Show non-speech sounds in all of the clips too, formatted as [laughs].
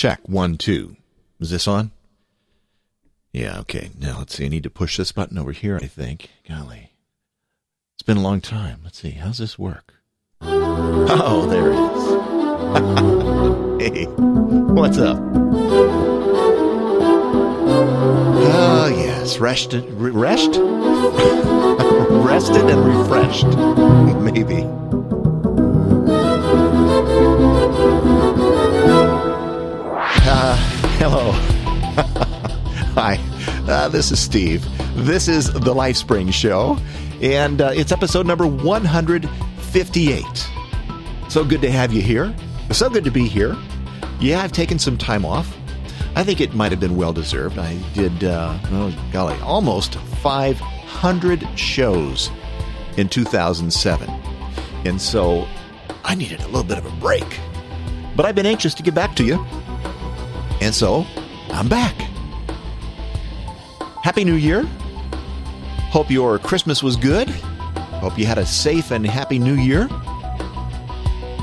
Check. One, two. Is this on? Yeah, okay. Now let's see. I need to push this button over here, I think. Golly. It's been a long time. Let's see. How's this work? Oh, there it is. [laughs] hey, what's up? Oh, yes. Rested. Re- rest? [laughs] Rested and refreshed. [laughs] Maybe. Hello. [laughs] Hi, uh, this is Steve. This is the LifeSpring Show, and uh, it's episode number 158. So good to have you here. So good to be here. Yeah, I've taken some time off. I think it might have been well deserved. I did, uh, oh golly, almost 500 shows in 2007. And so I needed a little bit of a break. But I've been anxious to get back to you. And so I'm back. Happy New Year. Hope your Christmas was good. Hope you had a safe and happy New Year.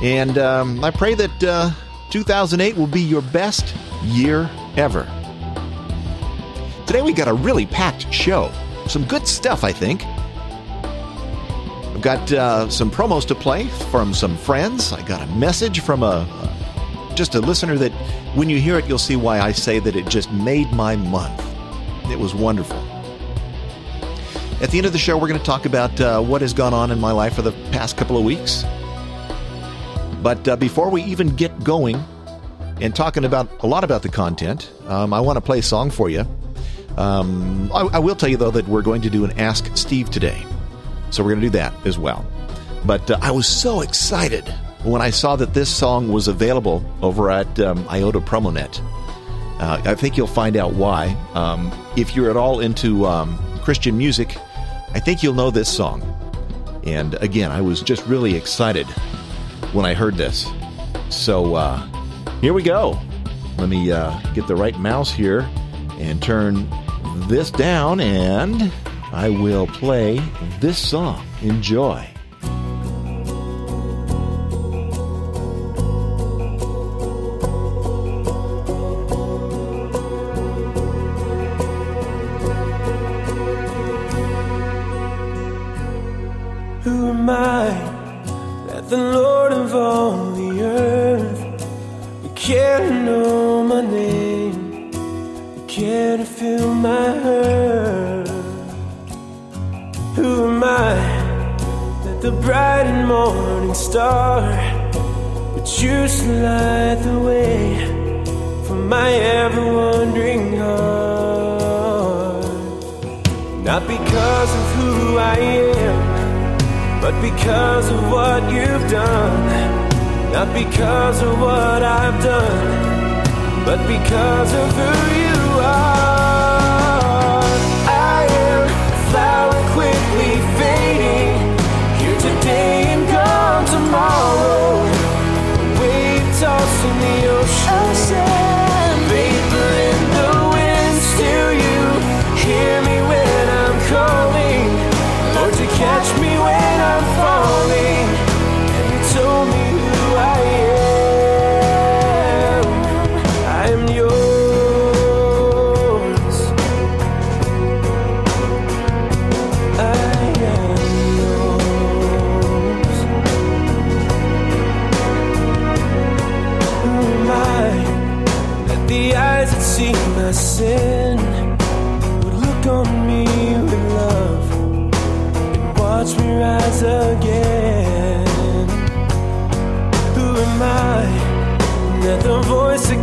And um, I pray that uh, 2008 will be your best year ever. Today we got a really packed show. Some good stuff, I think. I've got uh, some promos to play from some friends. I got a message from a, just a listener that when you hear it, you'll see why I say that it just made my month. It was wonderful. At the end of the show, we're going to talk about uh, what has gone on in my life for the past couple of weeks. But uh, before we even get going and talking about a lot about the content, um, I want to play a song for you. Um, I, I, will tell you, though, that we're going to do an Ask Steve today. So we're going to do that as well. But uh, I was so excited when I saw that this song was available over at um, IODA PromoNet. Uh, I think you'll find out why. Um, if you're at all into um, Christian music, I think you'll know this song. And again, I was just really excited when I heard this. So uh, here we go. Let me uh, get the right mouse here and turn this down, and I will play this song. Enjoy. Not because of who I am but because of what you've done, not because of what I've done, but because of who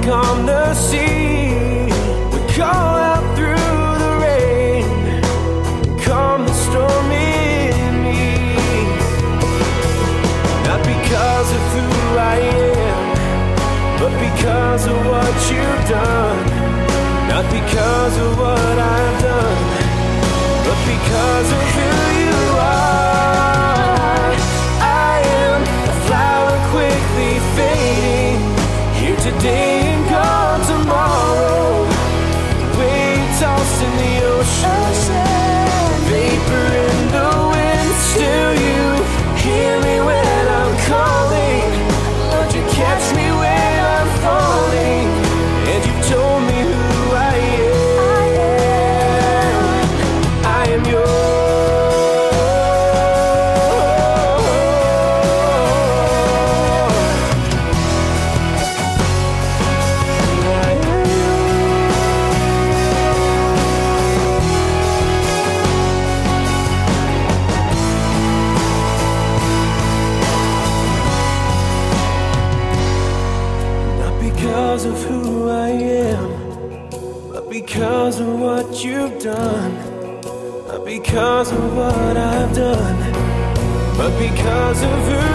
calmed the sea would call out through the rain, calm the storm in me? Not because of who I am, but because of what you've done. Not because of what I've done, but because of who you are. I am a flower quickly fading, here today because of what I've done, but because of who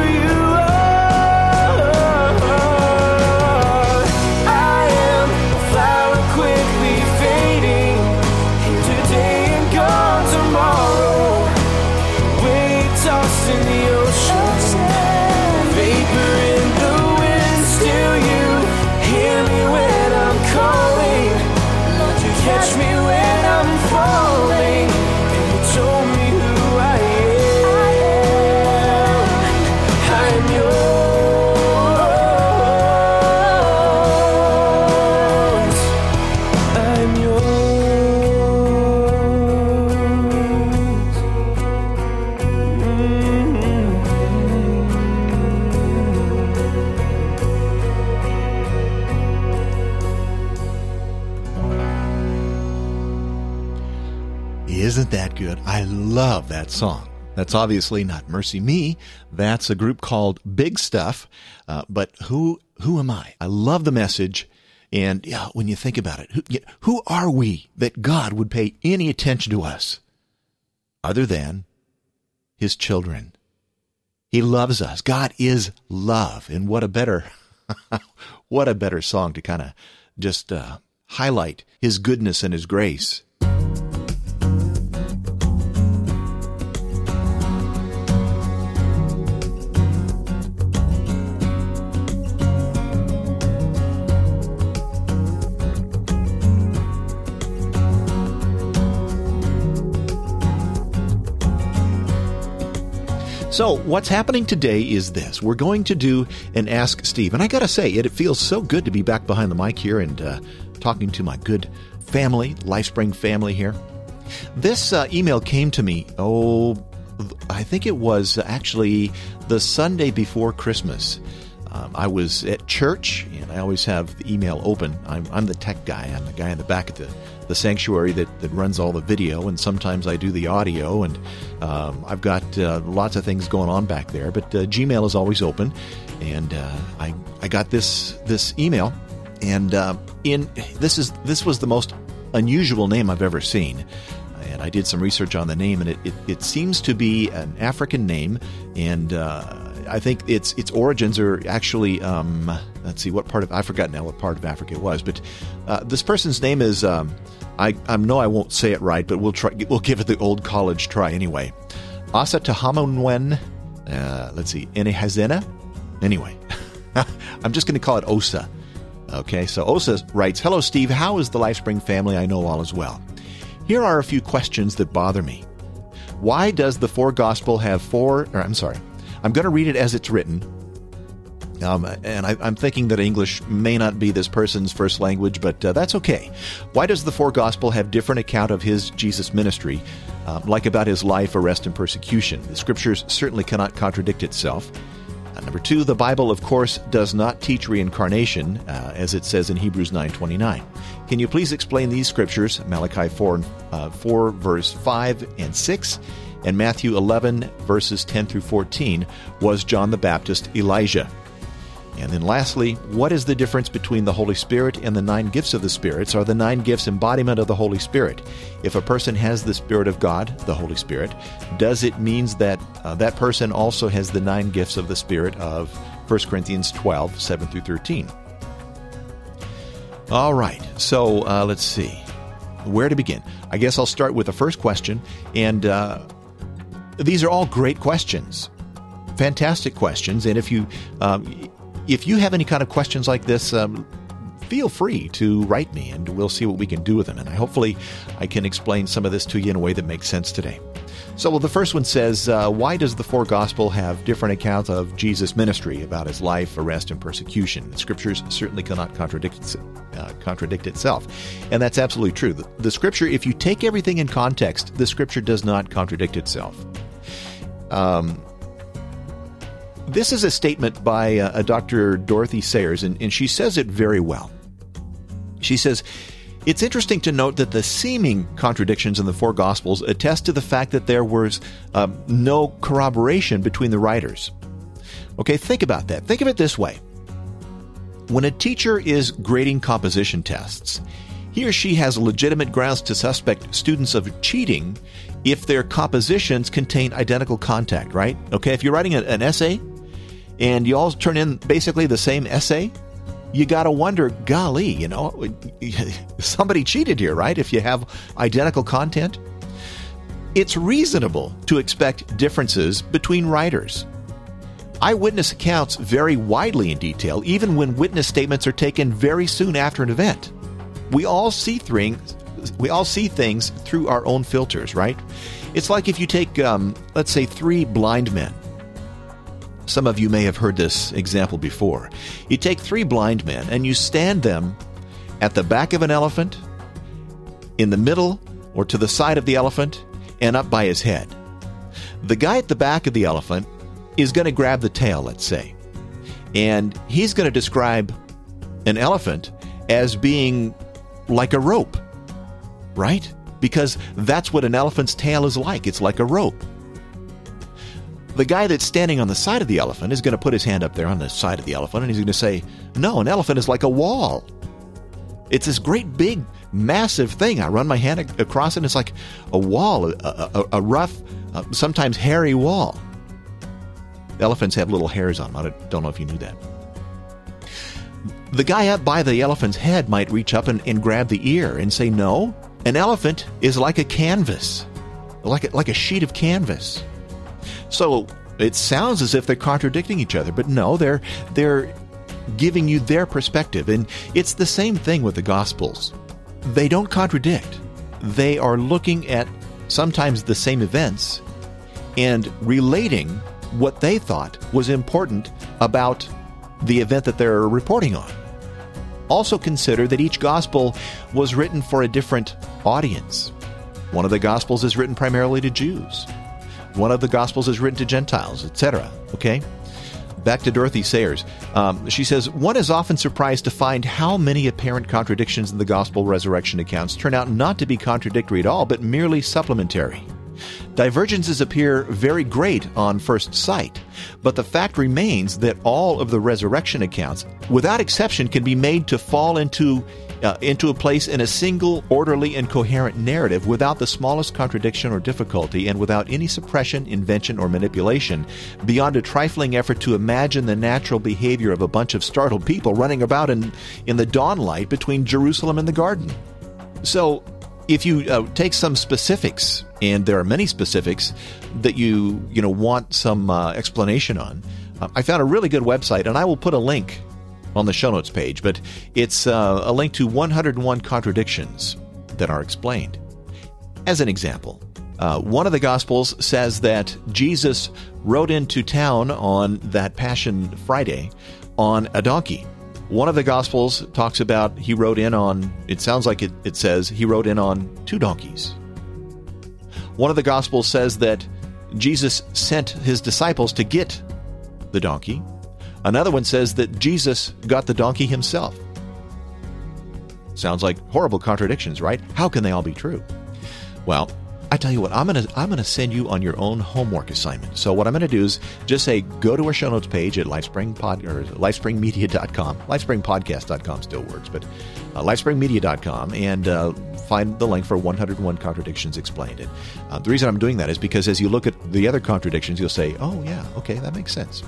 That's obviously not MercyMe. That's a group called Big Stuff. Uh, but who who am I? I love the message. And yeah, when you think about it, who, who are we that God would pay any attention to us other than His children? He loves us. God is love, and what a better, [laughs] what a better song to kind of just uh, highlight His goodness and His grace. So, what's happening today is this. We're going to do an Ask Steve. And I got to say, it, it, feels so good to be back behind the mic here and uh, talking to my good family, LifeSpring family here. This uh, email came to me, oh, I think it was actually the Sunday before Christmas. Um, I was at church, and I always have the email open. I'm, I'm the tech guy. I'm the guy in the back of the, the sanctuary that, that runs all the video, and sometimes I do the audio, and um, I've got uh, lots of things going on back there. But uh, Gmail is always open, and uh, I I got this this email, and uh, in this is this was the most unusual name I've ever seen and I did some research on the name, and it, it, it seems to be an African name, and uh, I think its its origins are actually um, let's see what part of I forgot now what part of Africa it was, but uh, this person's name is um, I I know I won't say it right, but we'll try we'll give it the old college try anyway. Asa Tahamunwen, uh, let's see, Inehazena. Anyway, [laughs] I'm just going to call it Osa. Okay, so Osa writes, "Hello, Steve. How is the LifeSpring family? I know all is well. Here are a few questions that bother me. Why does the four gospel have four? Or I'm sorry, I'm going to read it as it's written. Um, and I, am thinking that English may not be this person's first language, but uh, that's okay. Why does the four gospel have different account of his Jesus ministry, uh, like about his life, arrest, and persecution? The scriptures certainly cannot contradict itself. Uh, number two, the Bible, of course, does not teach reincarnation, uh, as it says in Hebrews 9:29. Can you please explain these scriptures, Malachi 4, uh, 4 verse 5 and 6? and Matthew 11, verses 10 through 14, was John the Baptist Elijah. And then lastly, what is the difference between the Holy Spirit and the nine gifts of the Spirits? Are the nine gifts embodiment of the Holy Spirit? If a person has the Spirit of God, the Holy Spirit, does it means that uh, that person also has the nine gifts of the Spirit of 1 Corinthians 12, 7 through 13? All right, so uh, let's see. Where to begin? I guess I'll start with the first question, and uh, these are all great questions, fantastic questions. And if you um, if you have any kind of questions like this, um, feel free to write me, and we'll see what we can do with them. And I, hopefully, I can explain some of this to you in a way that makes sense today. So, well, the first one says, uh, Why does the four gospel have different accounts of Jesus' ministry about his life, arrest, and persecution? The scriptures certainly cannot contradict, uh, contradict itself. And that's absolutely true. The, the scripture, if you take everything in context, the scripture does not contradict itself. Um, this is a statement by uh, a Dr. Dorothy Sayers, and, and she says it very well. She says, it's interesting to note that the seeming contradictions in the four Gospels attest to the fact that there was um, no corroboration between the writers. Okay, think about that. Think of it this way When a teacher is grading composition tests, he or she has legitimate grounds to suspect students of cheating if their compositions contain identical content, right? Okay, if you're writing an essay and you all turn in basically the same essay, you got to wonder, golly, you know, [laughs] somebody cheated here, right? If you have identical content. It's reasonable to expect differences between writers. Eyewitness accounts vary widely in detail, even when witness statements are taken very soon after an event. We all see things. We all see things through our own filters, right? It's like if you take, um, let's say, three blind men. Some of you may have heard this example before. You take three blind men and you stand them at the back of an elephant, in the middle, or to the side of the elephant, and up by his head. The guy at the back of the elephant is going to grab the tail, let's say, and he's going to describe an elephant as being like a rope, right? Because that's what an elephant's tail is like. It's like a rope. The guy that's standing on the side of the elephant is going to put his hand up there on the side of the elephant and he's going to say, No, an elephant is like a wall. It's this great big massive thing. I run my hand across it, and it's like a wall, a, a, a rough, uh, sometimes hairy wall. Elephants have little hairs on them. I don't know if you knew that. The guy up by the elephant's head might reach up and, and grab the ear and say, No, an elephant is like a canvas, like a, like a sheet of canvas. So it sounds as if they're contradicting each other, but no, they're, they're giving you their perspective. And it's the same thing with the Gospels they don't contradict. They are looking at sometimes the same events and relating what they thought was important about the event that they're reporting on. Also, consider that each gospel was written for a different audience. One of the gospels is written primarily to Jews. One of the gospels is written to Gentiles, etc. Okay? Back to Dorothy Sayers. Um, she says, One is often surprised to find how many apparent contradictions in the gospel resurrection accounts turn out not to be contradictory at all, but merely supplementary. Divergences appear very great on first sight, but the fact remains that all of the resurrection accounts, without exception, can be made to fall into uh, into a place in a single, orderly, and coherent narrative without the smallest contradiction or difficulty and without any suppression, invention, or manipulation, beyond a trifling effort to imagine the natural behavior of a bunch of startled people running about in, in the dawn light between Jerusalem and the garden. So, if you uh, take some specifics, and there are many specifics that you you know want some uh, explanation on, uh, I found a really good website, and I will put a link on the show notes page. But it's uh, a link to 101 contradictions that are explained. As an example, uh, one of the Gospels says that Jesus rode into town on that Passion Friday on a donkey. One of the Gospels talks about he rode in on, it sounds like it, it says he rode in on two donkeys. One of the Gospels says that Jesus sent his disciples to get the donkey. Another one says that Jesus got the donkey himself. Sounds like horrible contradictions, right? How can they all be true? Well, I tell you what, I'm gonna I'm gonna send you on your own homework assignment. So what I'm gonna do is just say go to our show notes page at lifespringpod or lifespringmedia.com. Lifespringpodcast.com still works, but uh, lifespringmedia.com and uh, find the link for 101 contradictions explained. And uh, the reason I'm doing that is because as you look at the other contradictions, you'll say, oh yeah, okay, that makes sense.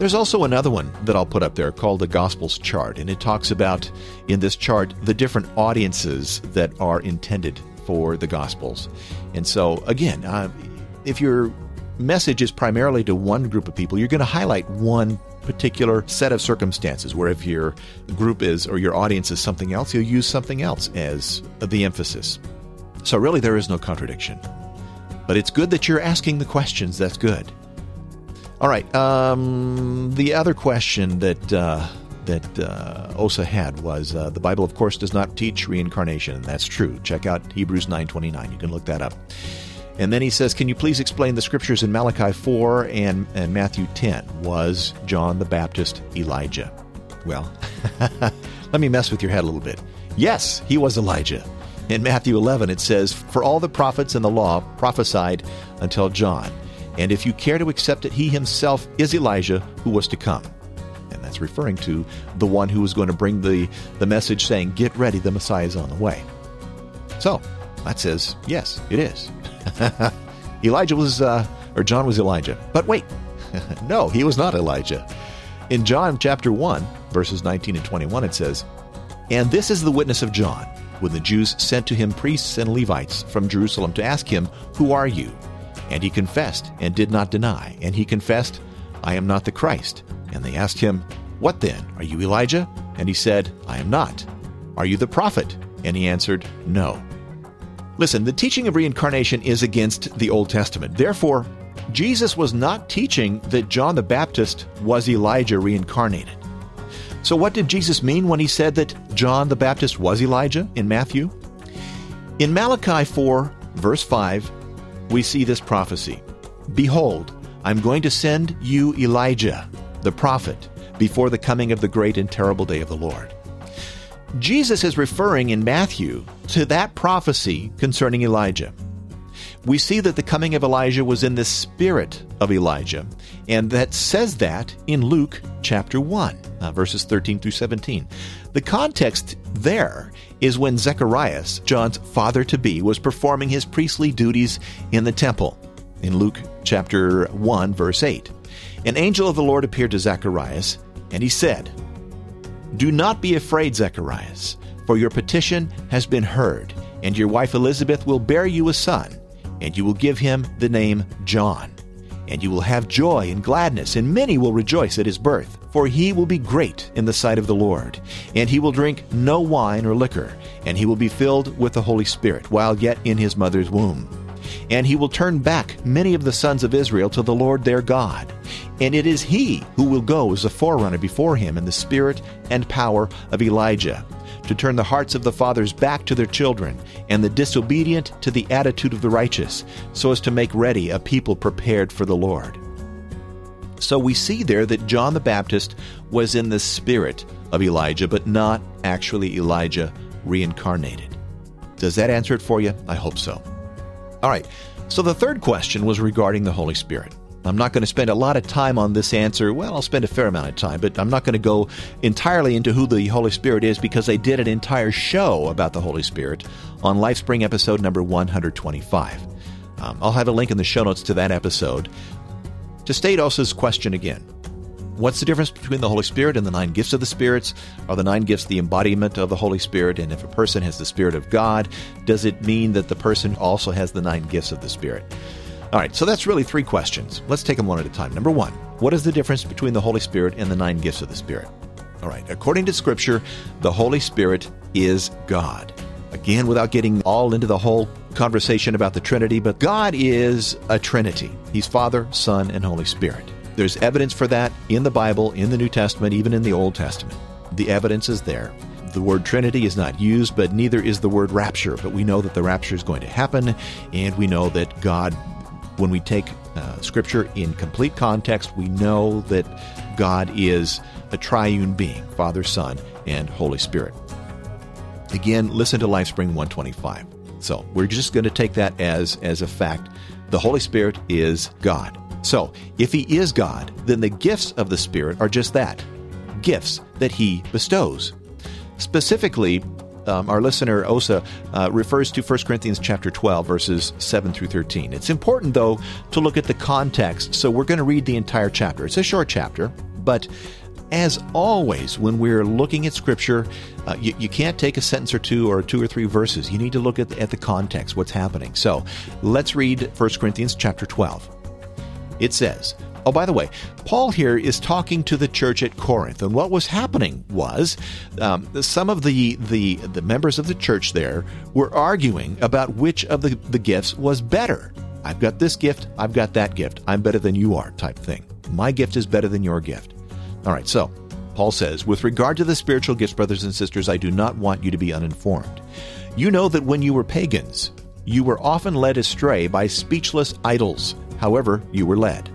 There's also another one that I'll put up there called the Gospels chart, and it talks about in this chart the different audiences that are intended for the Gospels. And so, again, uh, if your message is primarily to one group of people, you're going to highlight one particular set of circumstances. Where if your group is or your audience is something else, you'll use something else as the emphasis. So, really, there is no contradiction. But it's good that you're asking the questions. That's good. All right. Um, the other question that uh, that uh, Osa had was uh, the Bible, of course, does not teach reincarnation. That's true. Check out Hebrews 9.29. You can look that up. And then he says, Can you please explain the scriptures in Malachi 4 and, and Matthew 10? Was John the Baptist Elijah? Well, [laughs] let me mess with your head a little bit. Yes, he was Elijah. In Matthew 11, it says, For all the prophets and the law prophesied until John. And if you care to accept it, he himself is Elijah who was to come And That's referring to the one who was going to bring the, the message saying, Get ready, the Messiah is on the way. So that says, Yes, it is. [laughs] Elijah was, uh, or John was Elijah. But wait, [laughs] no, he was not Elijah. In John chapter 1, verses 19 and 21, it says, And this is the witness of John, when the Jews sent to him priests and Levites from Jerusalem to ask him, Who are you? And he confessed and did not deny. And he confessed, I am not the Christ. And they asked him, What then? Are you Elijah? And he said, I am not. Are you the prophet? And he answered, No. Listen, the teaching of reincarnation is against the Old Testament. Therefore, Jesus was not teaching that John the Baptist was Elijah reincarnated. So, what did Jesus mean when he said that John the Baptist was Elijah in Matthew? In Malachi 4, verse 5, we see this prophecy Behold, I'm going to send you Elijah, the prophet, before the coming of the great and terrible day of the Lord. Jesus is referring in Matthew to that prophecy concerning Elijah. We see that the coming of Elijah was in the spirit of Elijah, and that says that in Luke chapter 1, uh, verses 13 through 17. The context there is when Zacharias, John's father to be, was performing his priestly duties in the temple, in Luke chapter 1, verse 8. An angel of the Lord appeared to Zacharias, and he said, Do not be afraid, Zacharias, for your petition has been heard, and your wife Elizabeth will bear you a son and you will give him the name John. And you will have joy and gladness, and many will rejoice at his birth. For he will be great in the sight of the Lord. And he will drink no wine or liquor, and he will be filled with the Holy Spirit while yet in his mother's womb. And he will turn back many of the sons of Israel to the Lord their God. And it is he who will go as a forerunner before him in the spirit and power of Elijah to turn the hearts of the fathers back to their children, and the disobedient to the attitude of the righteous, so as to make ready a people prepared for the Lord. So we see there that John the Baptist was in the spirit of Elijah, but not actually Elijah reincarnated. Does that answer it for you? I hope so. All right, so the third question was regarding the Holy Spirit. I'm not going to spend a lot of time on this answer. Well, I'll spend a fair amount of time, but I'm not going to go entirely into who the Holy Spirit is because I did an entire show about the Holy Spirit on Lifespring episode number 125. Um, I'll have a link in the show notes to that episode. To state Osa's question again, what's the difference between the Holy Spirit and the nine gifts of the spirits? Are the nine gifts the embodiment of the Holy Spirit? And if a person has the Spirit of God, does it mean that the person also has the nine gifts of the Spirit? All right, so that's really three questions. Let's take them one at a time. Number one, what is the difference between the Holy Spirit and the nine gifts of the Spirit? All right, according to Scripture, the Holy Spirit is God. Again, without getting all into the whole conversation about the Trinity, but God is a Trinity. He's Father, Son, and Holy Spirit. There's evidence for that in the Bible, in the New Testament, even in the Old Testament. The evidence is there. The word Trinity is not used, but neither is the word rapture. But we know that the rapture is going to happen, and we know that God when we take uh, Scripture in complete context, we know that God is a triune being Father, Son, and Holy Spirit. Again, listen to Lifespring 125. So we're just going to take that as, as a fact. The Holy Spirit is God. So if He is God, then the gifts of the Spirit are just that gifts that He bestows. Specifically, um, our listener Osa uh, refers to 1 Corinthians chapter 12 verses 7 through 13. It's important though to look at the context, so we're going to read the entire chapter. It's a short chapter, but as always, when we're looking at Scripture, uh, you, you, can't take a sentence or two or two or three verses. You need to look at the, at the context, what's happening. So let's read 1 Corinthians chapter 12. It says, Oh, by the way, Paul here is talking to the church at Corinth, and what was happening was um, some of the, the the members of the church there were arguing about which of the, the gifts was better. I've got this gift, I've got that gift, I'm better than you are, type thing. My gift is better than your gift. All right, so Paul says, with regard to the spiritual gifts, brothers and sisters, I do not want you to be uninformed. You know that when you were pagans, you were often led astray by speechless idols, however, you were led.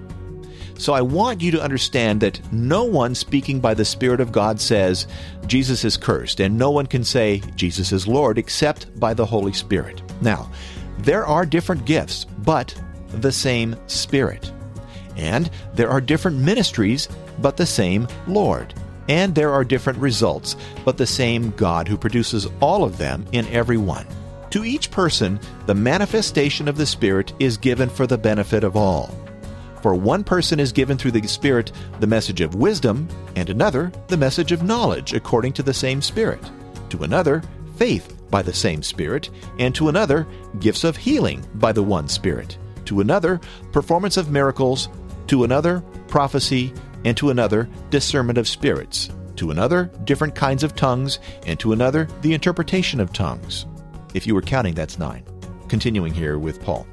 So I want you to understand that no one speaking by the Spirit of God says Jesus is cursed, and no one can say Jesus is Lord except by the Holy Spirit. Now, there are different gifts, but the same Spirit. And there are different ministries, but the same Lord. and there are different results, but the same God who produces all of them in every one. To each person, the manifestation of the Spirit is given for the benefit of all. For one person is given through the Spirit the message of wisdom, and another the message of knowledge according to the same Spirit. To another, faith by the same Spirit, and to another, gifts of healing by the one Spirit. To another, performance of miracles. To another, prophecy and to another, discernment of spirits, to another, different kinds of tongues, and to another, the interpretation of tongues. If you were counting, that's nine. Continuing here with Paul.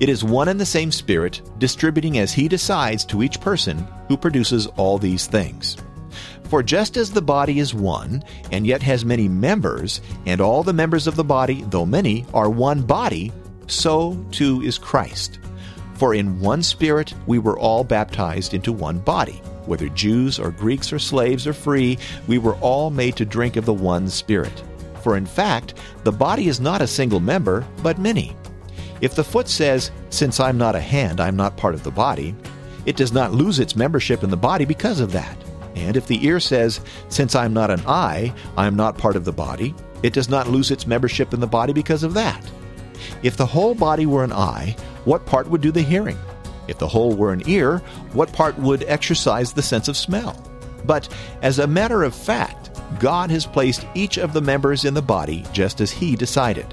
It is one and the same Spirit, distributing as He decides to each person, who produces all these things. For just as the body is one, and yet has many members, and all the members of the body, though many, are one body, so too is Christ. For in one Spirit we were all baptized into one body. Whether Jews or Greeks or slaves or free, we were all made to drink of the one Spirit. For in fact, the body is not a single member, but many. If the foot says, Since I'm not a hand, I'm not part of the body, it does not lose its membership in the body because of that. And if the ear says, Since I'm not an eye, I am not part of the body, it does not lose its membership in the body because of that. If the whole body were an eye, what part would do the hearing? If the whole were an ear, what part would exercise the sense of smell? But as a matter of fact, God has placed each of the members in the body just as He decided.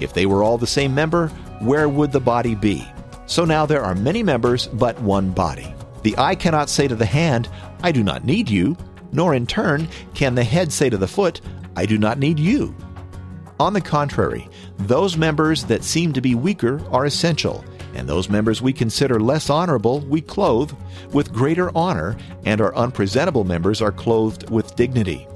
If they were all the same member, where would the body be? So now there are many members, but one body. The eye cannot say to the hand, I do not need you, nor in turn can the head say to the foot, I do not need you. On the contrary, those members that seem to be weaker are essential, and those members we consider less honorable we clothe with greater honor, and our unpresentable members are clothed with dignity.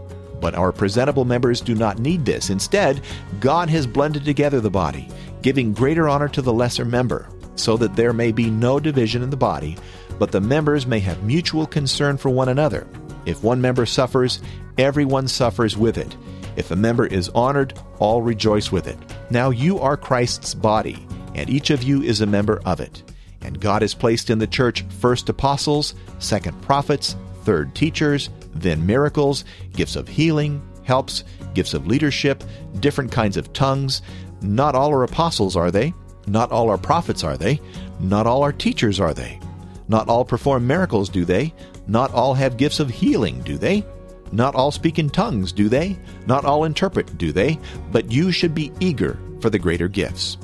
But our presentable members do not need this. Instead, God has blended together the body, giving greater honor to the lesser member, so that there may be no division in the body, but the members may have mutual concern for one another. If one member suffers, everyone suffers with it. If a member is honored, all rejoice with it. Now you are Christ's body, and each of you is a member of it. And God has placed in the church first apostles, second prophets, third teachers, then miracles, gifts of healing, helps, gifts of leadership, different kinds of tongues. Not all are apostles, are they? Not all are prophets, are they? Not all are teachers, are they? Not all perform miracles, do they? Not all have gifts of healing, do they? Not all speak in tongues, do they? Not all interpret, do they? But you should be eager for the greater gifts.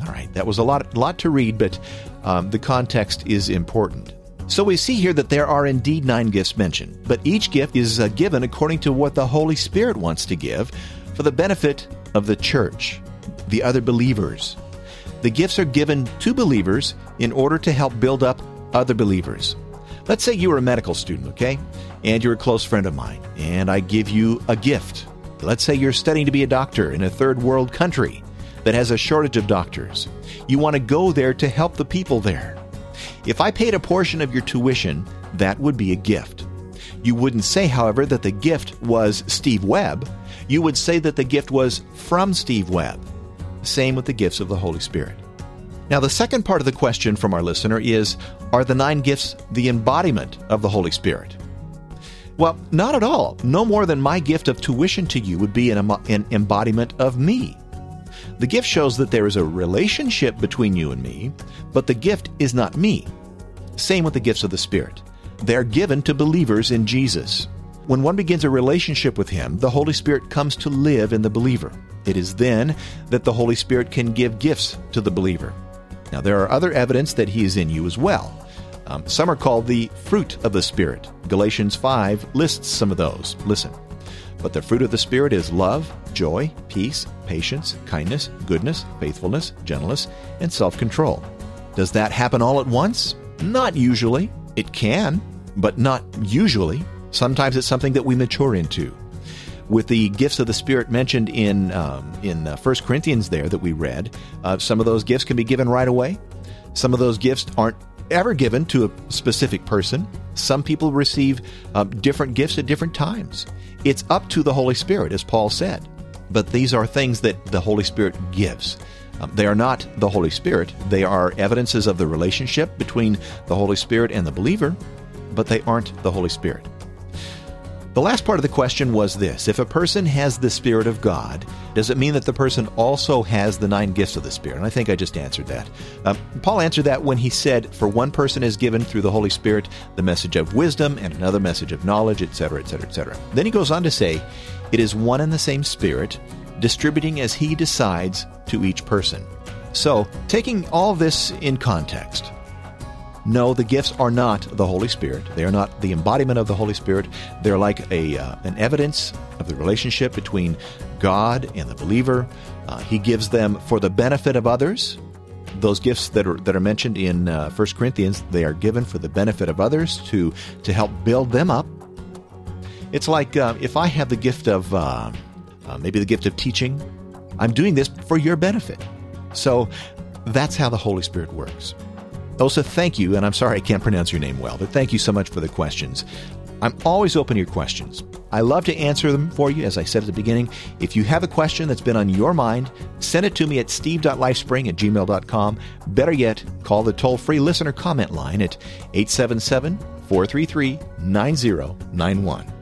All right, that was a lot, lot to read, but um, the context is important. So we see here that there are indeed nine gifts mentioned, but each gift is uh, given according to what the Holy Spirit wants to give for the benefit of the church, the other believers. The gifts are given to believers in order to help build up other believers. Let's say you are a medical student, okay? And you're a close friend of mine, and I give you a gift. Let's say you're studying to be a doctor in a third world country that has a shortage of doctors. You want to go there to help the people there. If I paid a portion of your tuition, that would be a gift. You wouldn't say, however, that the gift was Steve Webb. You would say that the gift was from Steve Webb. Same with the gifts of the Holy Spirit. Now, the second part of the question from our listener is Are the nine gifts the embodiment of the Holy Spirit? Well, not at all. No more than my gift of tuition to you would be an, an embodiment of me. The gift shows that there is a relationship between you and me, but the gift is not me. Same with the gifts of the Spirit. They're given to believers in Jesus. When one begins a relationship with Him, the Holy Spirit comes to live in the believer. It is then that the Holy Spirit can give gifts to the believer. Now, there are other evidence that He is in you as well. Um, some are called the fruit of the Spirit. Galatians 5 lists some of those. Listen. But the fruit of the Spirit is love, joy, peace, patience, kindness, goodness, faithfulness, gentleness, and self control. Does that happen all at once? Not usually. It can, but not usually. Sometimes it's something that we mature into. With the gifts of the Spirit mentioned in um, in uh, 1 Corinthians there that we read, uh, some of those gifts can be given right away. Some of those gifts aren't ever given to a specific person. Some people receive uh, different gifts at different times. It's up to the Holy Spirit, as Paul said. But these are things that the Holy Spirit gives. Um, they are not the Holy Spirit. They are evidences of the relationship between the Holy Spirit and the believer, but they aren't the Holy Spirit. The last part of the question was this If a person has the Spirit of God, does it mean that the person also has the nine gifts of the Spirit? And I think I just answered that. Um, Paul answered that when he said, For one person is given through the Holy Spirit the message of wisdom, and another message of knowledge, etc., etc., etc. Then he goes on to say, It is one and the same Spirit, distributing as he decides to each person. So, taking all this in context, no, the gifts are not the Holy Spirit. They are not the embodiment of the Holy Spirit. They're like a uh, an evidence of the relationship between God and the believer. Uh, he gives them for the benefit of others. Those gifts that are that are mentioned in uh, 1 Corinthians, they are given for the benefit of others to to help build them up. It's like uh, if I have the gift of uh, uh, maybe the gift of teaching, I'm doing this for your benefit. So that's how the Holy Spirit works. Osa, thank you, and I'm sorry I can't pronounce your name well, but thank you so much for the questions. I'm always open to your questions. I love to answer them for you, as I said at the beginning. If you have a question that's been on your mind, send it to me at steve.lifespring at gmail.com. Better yet, call the toll free listener comment line at 877 433 9091.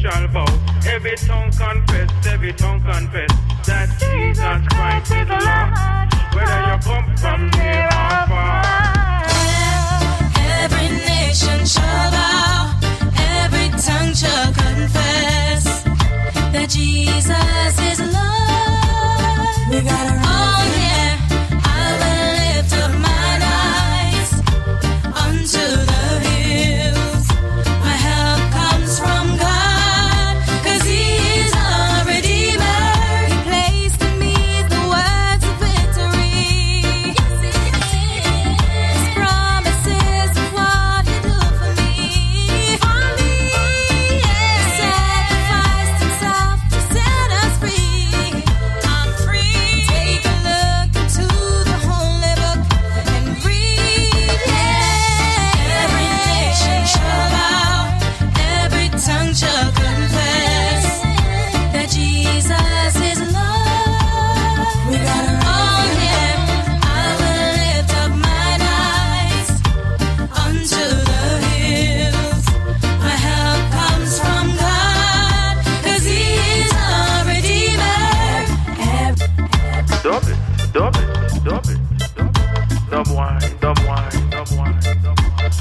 shall bow. Every tongue confess, every tongue confess.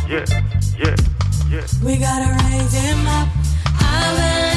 yeah, yeah, yeah. We gotta raise him up.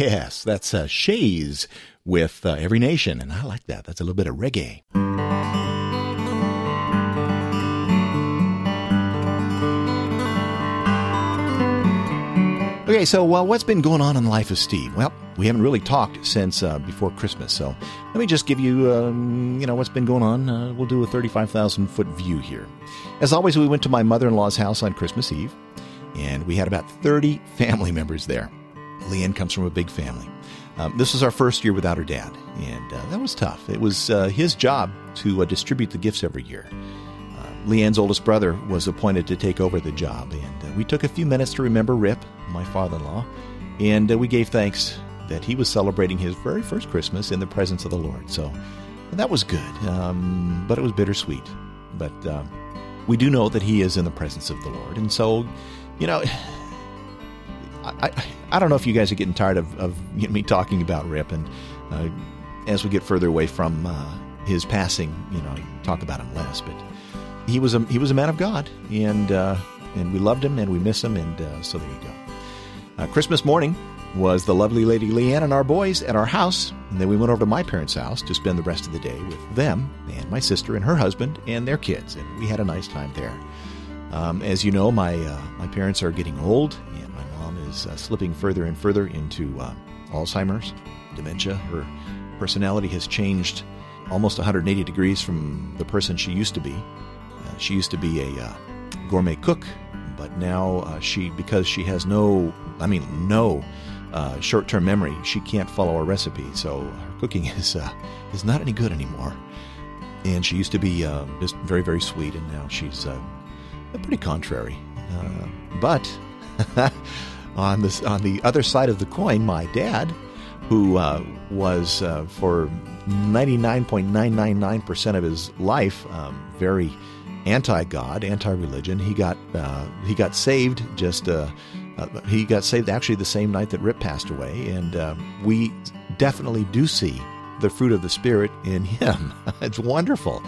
Yes, that's uh, Shays with uh, Every Nation, and I like that. That's a little bit of reggae. Okay, so well, what's been going on in the life of Steve? Well, we haven't really talked since uh, before Christmas, so let me just give you, um, you know, what's been going on. Uh, we'll do a thirty-five thousand foot view here. As always, we went to my mother-in-law's house on Christmas Eve, and we had about thirty family [laughs] members there. Leanne comes from a big family. Um, this was our first year without her dad, and uh, that was tough. It was uh, his job to uh, distribute the gifts every year. Uh, Leanne's oldest brother was appointed to take over the job, and uh, we took a few minutes to remember Rip, my father in law, and uh, we gave thanks that he was celebrating his very first Christmas in the presence of the Lord. So that was good, um, but it was bittersweet. But we do know that he is in the presence of the Lord, and so, you know. I, I don't know if you guys are getting tired of, of [laughs] me talking about Rip, and uh, as we get further away from uh, his passing, you know, I talk about him less. But he was a he was a man of God, and uh, and we loved him, and we miss him, and uh, so there you go. Uh, Christmas morning was the lovely Lady Leanne and our boys at our house, and then we went over to my parents' house to spend the rest of the day with them and my sister and her husband and their kids, and we had a nice time there. Um, as you know, my uh, my parents are getting old, is uh, slipping further and further into uh, Alzheimer's, dementia. Her personality has changed almost 180 degrees from the person she used to be. Uh, she used to be a uh, gourmet cook, but now uh, she, because she has no, I mean, no uh, short-term memory, she can't follow a recipe. So her cooking [laughs] is is not any good anymore. And she used to be just very, very sweet, and now she's pretty contrary. but [laughs] on this on the other side of the coin, my dad, who uh, was uh, for 99.999% of his life um, very anti-God, anti-religion, he got uh, he got saved just uh, uh, he got saved actually the same night that Rip passed away, and uh, we definitely do see the fruit of the Spirit in him. [laughs] it's wonderful.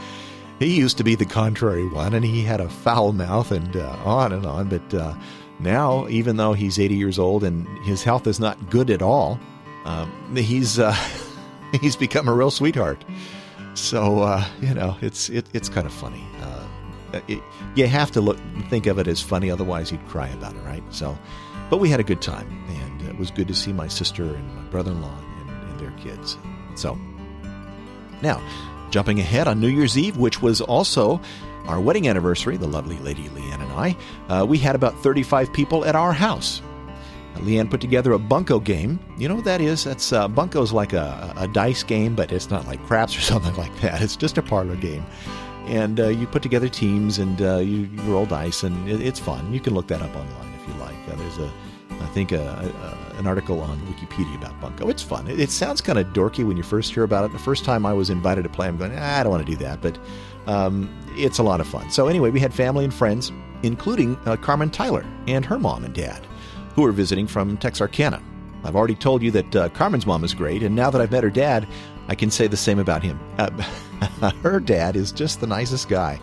He used to be the contrary one, and he had a foul mouth, and on and on, but now, even though he's 80 years old and his health is not good at all, um, he's uh, [laughs] he's become a real sweetheart. So uh, you know, it's it, it's kind of funny. Uh, it, you have to look think of it as funny, otherwise you'd cry about it, right? So, but we had a good time, and it was good to see my sister and my brother-in-law and, and their kids. So, now jumping ahead on New Year's Eve, which was also our wedding anniversary, the lovely Lady Leanne and I, uh, we had about 35 people at our house. Leanne put together a bunco game. You know what that is? That's uh, bunco's like a, a, dice game, but it's not like craps or [laughs] something like that. It's just a parlor game, and uh, you put together teams and uh, you, you, roll dice, and it, it's fun. You can look that up online if you like. Uh, there's a I think, a, a, an article on Wikipedia about Bunko. It's fun. It, it sounds kind of dorky when you first hear about it. The first time I was invited to play, I'm going, ah, I don't want to do that. But um, it's a lot of fun. So, anyway, we had family and friends, including uh, Carmen Tyler and her mom and dad, who are visiting from Texarkana. I've already told you that uh, Carmen's mom is great, and now that I've met her dad, I can say the same about him. Uh, [laughs] her dad is just the nicest guy.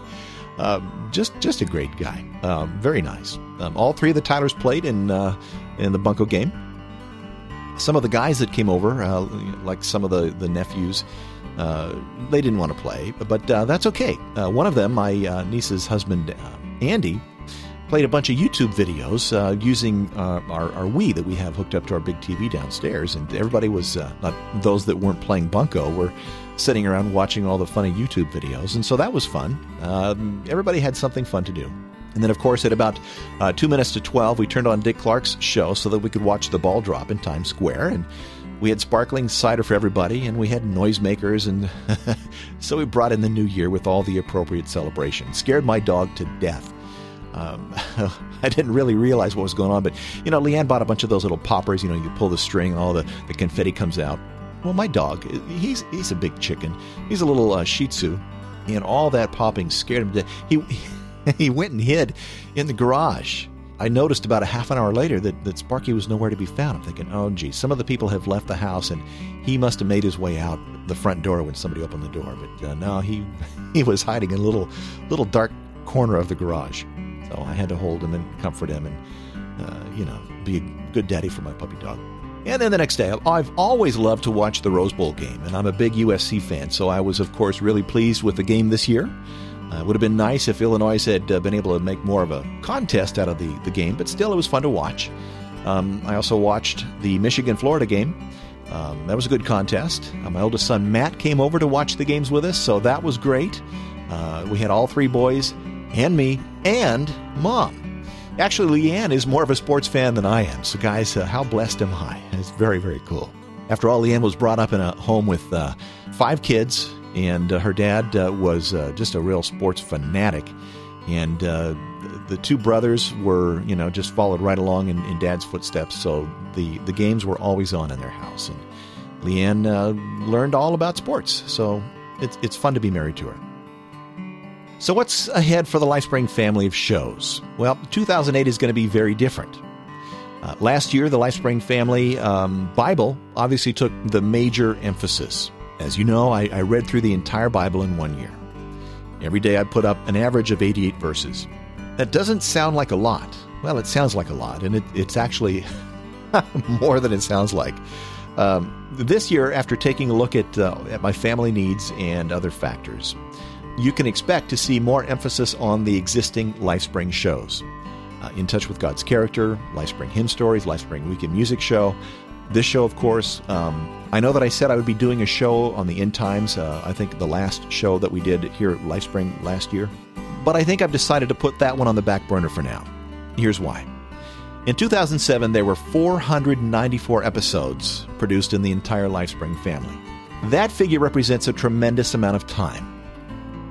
Um, just just a great guy. Um, very nice. Um, all three of the Tylers played in uh, in the Bunko game. Some of the guys that came over, uh, like some of the the nephews, uh, they didn't want to play, but uh, that's okay. Uh, one of them, my uh, niece's husband, Andy, played a bunch of YouTube videos uh, using uh, our, our Wii that we have hooked up to our big TV downstairs. And everybody was, uh, not those that weren't playing Bunko, were sitting around watching all the funny YouTube videos. And so that was fun. Um, everybody had something fun to do. And then, of course, at about uh, two minutes to 12, we turned on Dick Clark's show so that we could watch the ball drop in Times Square. And we had sparkling cider for everybody, and we had noisemakers, and [laughs] so we brought in the new year with all the appropriate celebration. Scared my dog to death. Um, [laughs] I didn't really realize what was going on, but you know, Leanne bought a bunch of those little poppers. You know, you pull the string, and all the, the confetti comes out. Well, my dog, he's he's a big chicken. He's a little uh, Shih Tzu, and all that popping scared him to death. He [laughs] he went and hid in the garage. I noticed about a half an hour later that, that Sparky was nowhere to be found. I'm thinking, oh, gee, some of the people have left the house, and he must have made his way out the front door when somebody opened the door. But uh, no, he [laughs] he was hiding in a little little dark corner of the garage. So I had to hold him and comfort him, and uh, you know, be a good daddy for my puppy dog. And then the next day, I've always loved to watch the Rose Bowl game, and I'm a big USC fan, so I was, of course, really pleased with the game this year. Uh, it would have been nice if Illinois had uh, been able to make more of a contest out of the, the game, but still, it was fun to watch. Um, I also watched the Michigan Florida game. Um, that was a good contest. Uh, my oldest son Matt came over to watch the games with us, so that was great. Uh, we had all three boys, and me, and mom. Actually, Leanne is more of a sports fan than I am. So, guys, uh, how blessed am I? It's very, very cool. After all, Leanne was brought up in a home with uh, five kids, and uh, her dad uh, was uh, just a real sports fanatic. And the two brothers were, you know, just followed right along in, in, dad's footsteps. So the, the games were always on in their house. And Leanne learned all about sports. So it's, it's fun to be married to her. So, what's ahead for the LifeSpring family of shows? Well, 2008 is going to be very different. Uh, last year, the LifeSpring family um, Bible obviously took the major emphasis. As you know, I, I read through the entire Bible in one year. Every day I put up an average of 88 verses. That doesn't sound like a lot. Well, it sounds like a lot, and it, it's actually [laughs] more than it sounds like. Um, this year, after taking a look at, uh, at my family needs and other factors, you can expect to see more emphasis on the existing LifeSpring shows. Uh, in Touch with God's Character, LifeSpring Hymn Stories, LifeSpring Weekend Music Show. This show, of course, um, I know that I said I would be doing a show on the end times. Uh, I think the last show that we did here at LifeSpring last year. But I think I've decided to put that one on the back burner for now. Here's why. In 2007, there were 494 episodes produced in the entire LifeSpring family. That figure represents a tremendous amount of time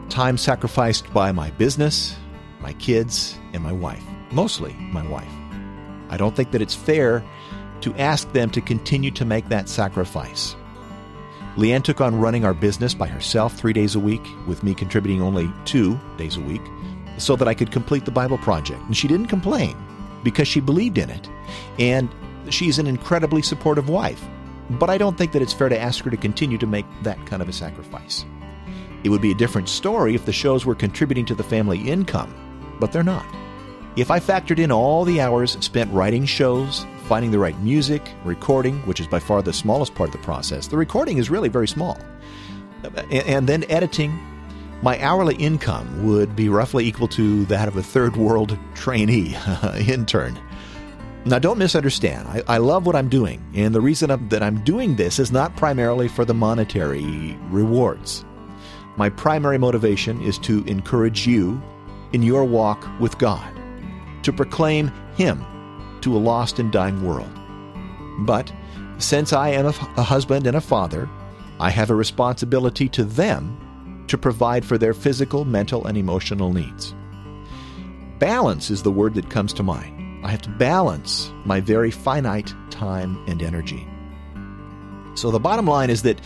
time sacrificed by my business, my kids, and my wife. Mostly my wife. I don't think that it's fair to ask them to continue to make that sacrifice. Leanne took on running our business by herself three days a week, with me contributing only two days a week, so that I could complete the Bible project. And she didn't complain because she believed in it. And she's an incredibly supportive wife. But I don't think that it's fair to ask her to continue to make that kind of a sacrifice. It would be a different story if the shows were contributing to the family income, but they're not. If I factored in all the hours spent writing shows, finding the right music, recording, which is by far the smallest part of the process, the recording is really very small, and then editing, my hourly income would be roughly equal to that of a third world trainee [laughs] intern. Now, don't misunderstand. I, I, love what I'm doing, and the reason I'm, that I'm doing this is not primarily for the monetary rewards. My primary motivation is to encourage you in your walk with God, to proclaim Him to a lost and dying world. But since I am a husband and a father, I have a responsibility to them to provide for their physical, mental, and emotional needs. Balance is the word that comes to mind. I have to balance my very finite time and energy. So the bottom line is that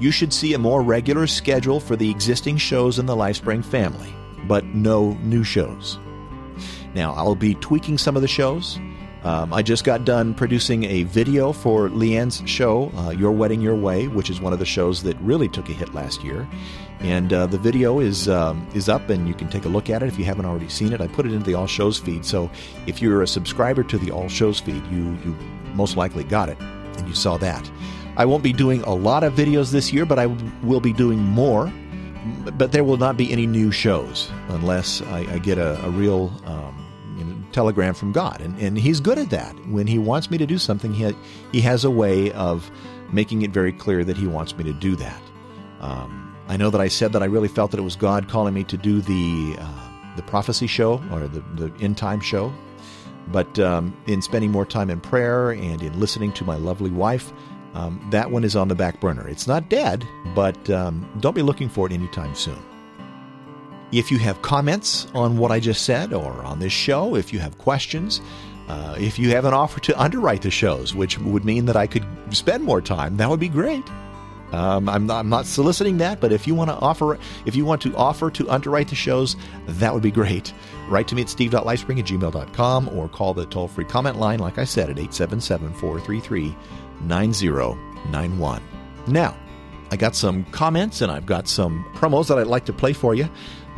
you should see a more regular schedule for the existing shows in the LifeSpring family, but no new shows. Now, I'll be tweaking some of the shows. Um, I just got done producing a video for Leanne's show, uh, Your Wedding Your Way, which is one of the shows that really took a hit last year. And uh, the video is um, is up, and you can take a look at it if you haven't already seen it. I put it into the All Shows feed, so if you're a subscriber to the All Shows feed, you you most likely got it, and you saw that. I won't be doing a lot of videos this year, but I will be doing more. But there will not be any new shows unless I, I get a, a real um, telegram from God. And, and He's good at that. When He wants me to do something, He, he has a way of making it very clear that He wants me to do that. Um, I know that I said that I really felt that it was God calling me to do the, uh, the prophecy show or the, the end time show. But um, in spending more time in prayer and in listening to my lovely wife, um, that one is on the back burner. It's not dead, but um, don't be looking for it anytime soon. If you have comments on what I just said or on this show, if you have questions, uh, if you have an offer to underwrite the shows, which would mean that I could spend more time, that would be great. Um, I'm, not, I'm not soliciting that, but if you want to offer, if you want to offer to underwrite the shows, that would be great. Write to me at steve.lifespring at gmail.com or call the toll free comment line, like I said, at 877 433 9091. Now, I got some comments and I've got some promos that I'd like to play for you.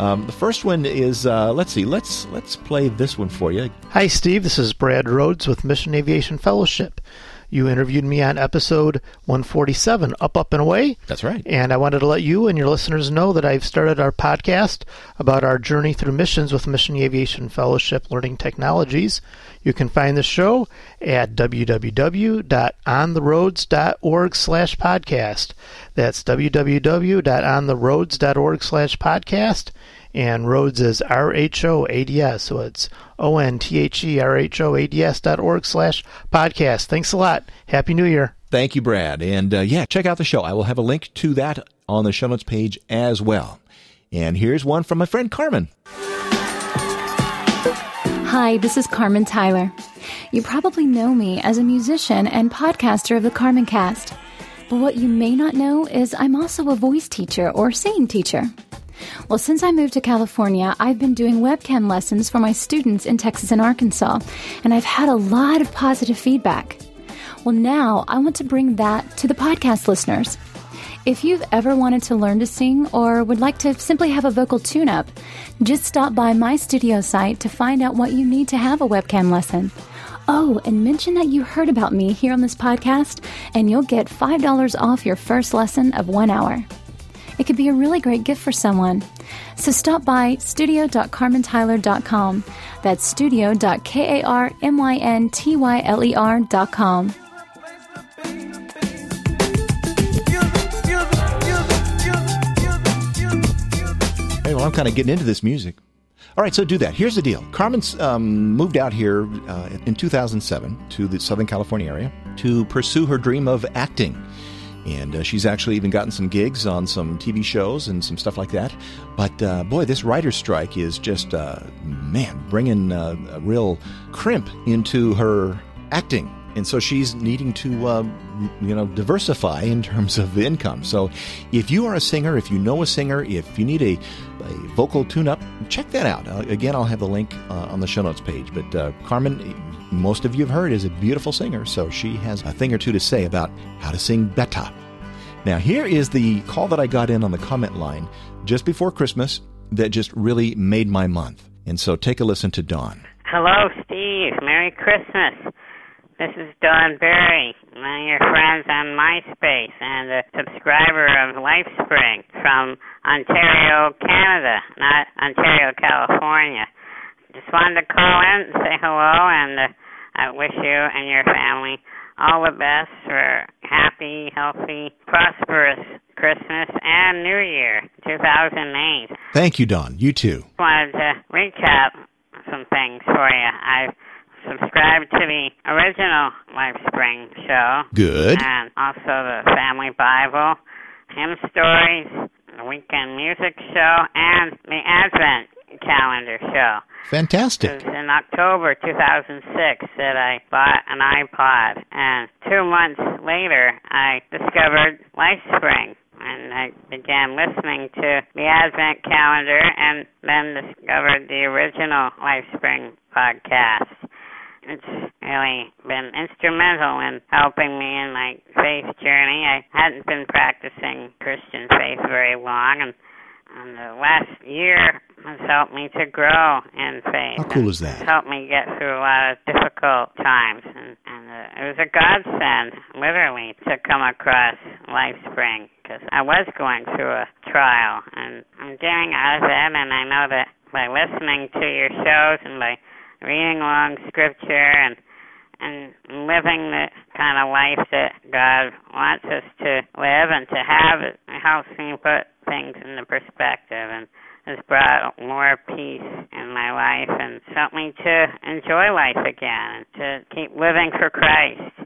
Um, the first one is uh, let's see, let's let's play this one for you. Hi, Steve. This is Brad Rhoads with Mission Aviation Fellowship. You interviewed me on episode 147, Up, Up, and Away. That's right. And I wanted to let you and your listeners know that I've started our podcast about our journey through missions with Mission Aviation Fellowship Learning Technologies. You can find the show at www.ontherhoads.org slash podcast. That's www.ontherhoads.org slash podcast. And Rhoads is R-H-O-A-D-S, so it's O-N-T-H-E-R-H-O-A-D-S dot org slash podcast. Thanks a lot. Happy New Year. Thank you, Brad. And uh, yeah, check out the show. I will have a link to that on the show notes page as well. And here's one from my friend Carmen. Hi, this is Carmen Tyler. You probably know me as a musician and podcaster of the Carmen Cast. But what you may not know is I'm also a voice teacher or singing teacher. Well, since I moved to California, I've been doing webcam lessons for my students in Texas and Arkansas, and I've had a lot of positive feedback. Well, now I want to bring that to the podcast listeners. If you've ever wanted to learn to sing or would like to simply have a vocal tune up, just stop by my studio site to find out what you need to have a webcam lesson. Oh, and mention that you heard about me here on this podcast, and you'll get $5 off your first lesson of one hour. It could be a really great gift for someone. So stop by studio.carmentyler.com. That's studio.carmentyler.com. I'm kind of getting into this music. All right, so do that. Here's the deal. Carmen's um, moved out here uh, in 2007 to the Southern California area to pursue her dream of acting. And uh, she's actually even gotten some gigs on some TV shows and some stuff like that. But uh, boy, this writer's strike is just, uh, man, bringing uh, a real crimp into her acting. And so she's needing to, uh, you know, diversify in terms of income. So if you are a singer, if you know a singer, if you need a, a vocal tune up, check that out. Uh, again, I'll have the link uh, on the show notes page. But uh, Carmen, most of you have heard, is a beautiful singer. So she has a thing or two to say about how to sing better. Now, here is the call that I got in on the comment line just before Christmas that just really made my month. And so take a listen to Don. Hello, Steve. Merry Christmas. This is Don Barry, one of your friends on MySpace and a subscriber of LifeSpring from Ontario, Canada, not Ontario, California. Just wanted to call in and say hello and uh, I wish you and your family all the best for happy, healthy, prosperous Christmas and New Year 2008. Thank you, Don. You too. Wanted to recap some things for you. I've subscribed to the original LifeSpring show. Good. And also the Family Bible, hymn stories, the weekend music show, and the Advent calendar show. Fantastic. It was in October 2006 that I bought an iPod, and two months later, I discovered LifeSpring. And I began listening to the Advent calendar and then discovered the original LifeSpring podcast. It's really been instrumental in helping me in my faith journey. I hadn't been practicing Christian faith very long, and, and the last year has helped me to grow in faith. How cool is that? Helped me get through a lot of difficult times, and, and uh, it was a godsend, literally, to come across LifeSpring because I was going through a trial, and I'm getting out of it, and I know that by listening to your shows and by reading along scripture and and living the kind of life that God wants us to live and to have it helps me put things into perspective and has brought more peace in my life and helped me to enjoy life again and to keep living for Christ.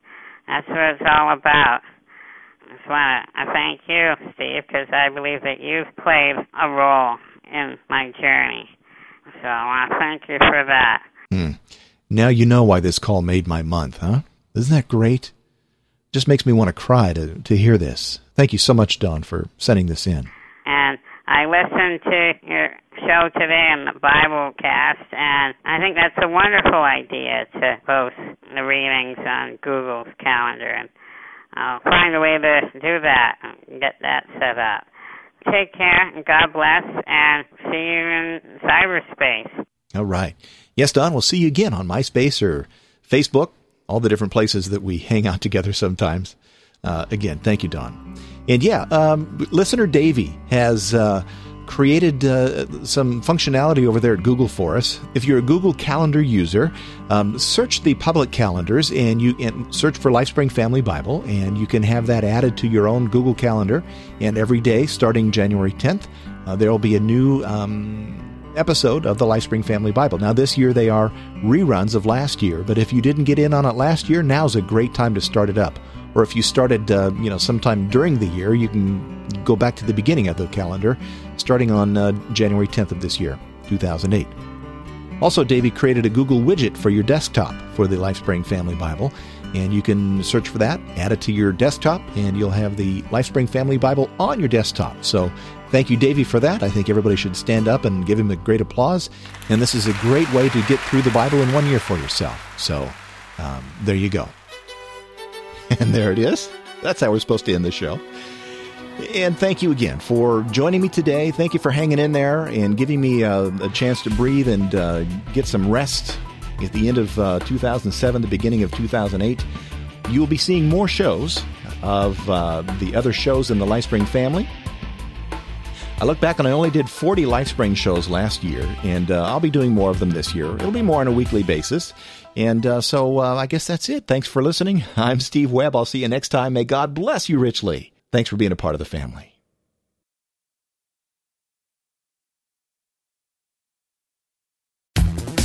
That's what it's all about. I just want to thank you, Steve, because I believe that you've played a role in my journey. So I want to thank you for that. Now you know why this call made my month, huh? Isn't that great? Just makes me want to cry to, to hear this. Thank you so much, Don, for sending this in. And I listened to your show today on the Bible cast, and I think that's a wonderful idea to post the readings on Google's calendar. And I'll find a way to do that and get that set up. Take care, and God bless, and see you in cyberspace. All right. Yes, Don, we'll see you again on MySpace or Facebook. all the different places that we hang out together sometimes. Uh, again, thank you, Don. And yeah, um, listener Davey has uh, created uh, some functionality over there at Google for us. If you're a Google Calendar user, um, search the public calendars and you and search for LifeSpring Family Bible, and you can have that added to your own Google Calendar. And every day, starting January 10th, uh, there will be a new. Um, episode of the LifeSpring Family Bible. Now, this year they are reruns of last year, but if you didn't get in on it last year, now's a great time to start it up. Or if you started, uh, you know, sometime during the year, you can go back to the beginning of the calendar, starting on uh, January 10th of this year, 2008. Also, Davey created a Google widget for your desktop for the LifeSpring Family Bible, and you can search for that, add it to your desktop, and you'll have the LifeSpring Family Bible on your desktop. So, thank you, Davey, for that. I think everybody should stand up and give him a great applause. And this is a great way to get through the Bible in one year for yourself. So, um, there you go. [laughs] And there it is. That's how we're supposed to end the show. And thank you again for joining me today. Thank you for hanging in there and giving me a, a chance to breathe and uh, get some rest at the end of uh, 2007, the beginning of 2008. You will be seeing more shows of uh, the other shows in the LifeSpring family. I look back and I only did 40 LifeSpring shows last year, and uh, I'll be doing more of them this year. It'll be more on a weekly basis. And uh, so uh, I guess that's it. Thanks for listening. [laughs] I'm Steve Webb. I'll see you next time. May God bless you richly. Thanks for being a part of the family.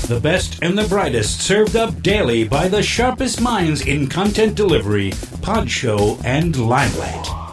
The best and the brightest served up daily by the sharpest minds in content delivery, PodShow, and limelight.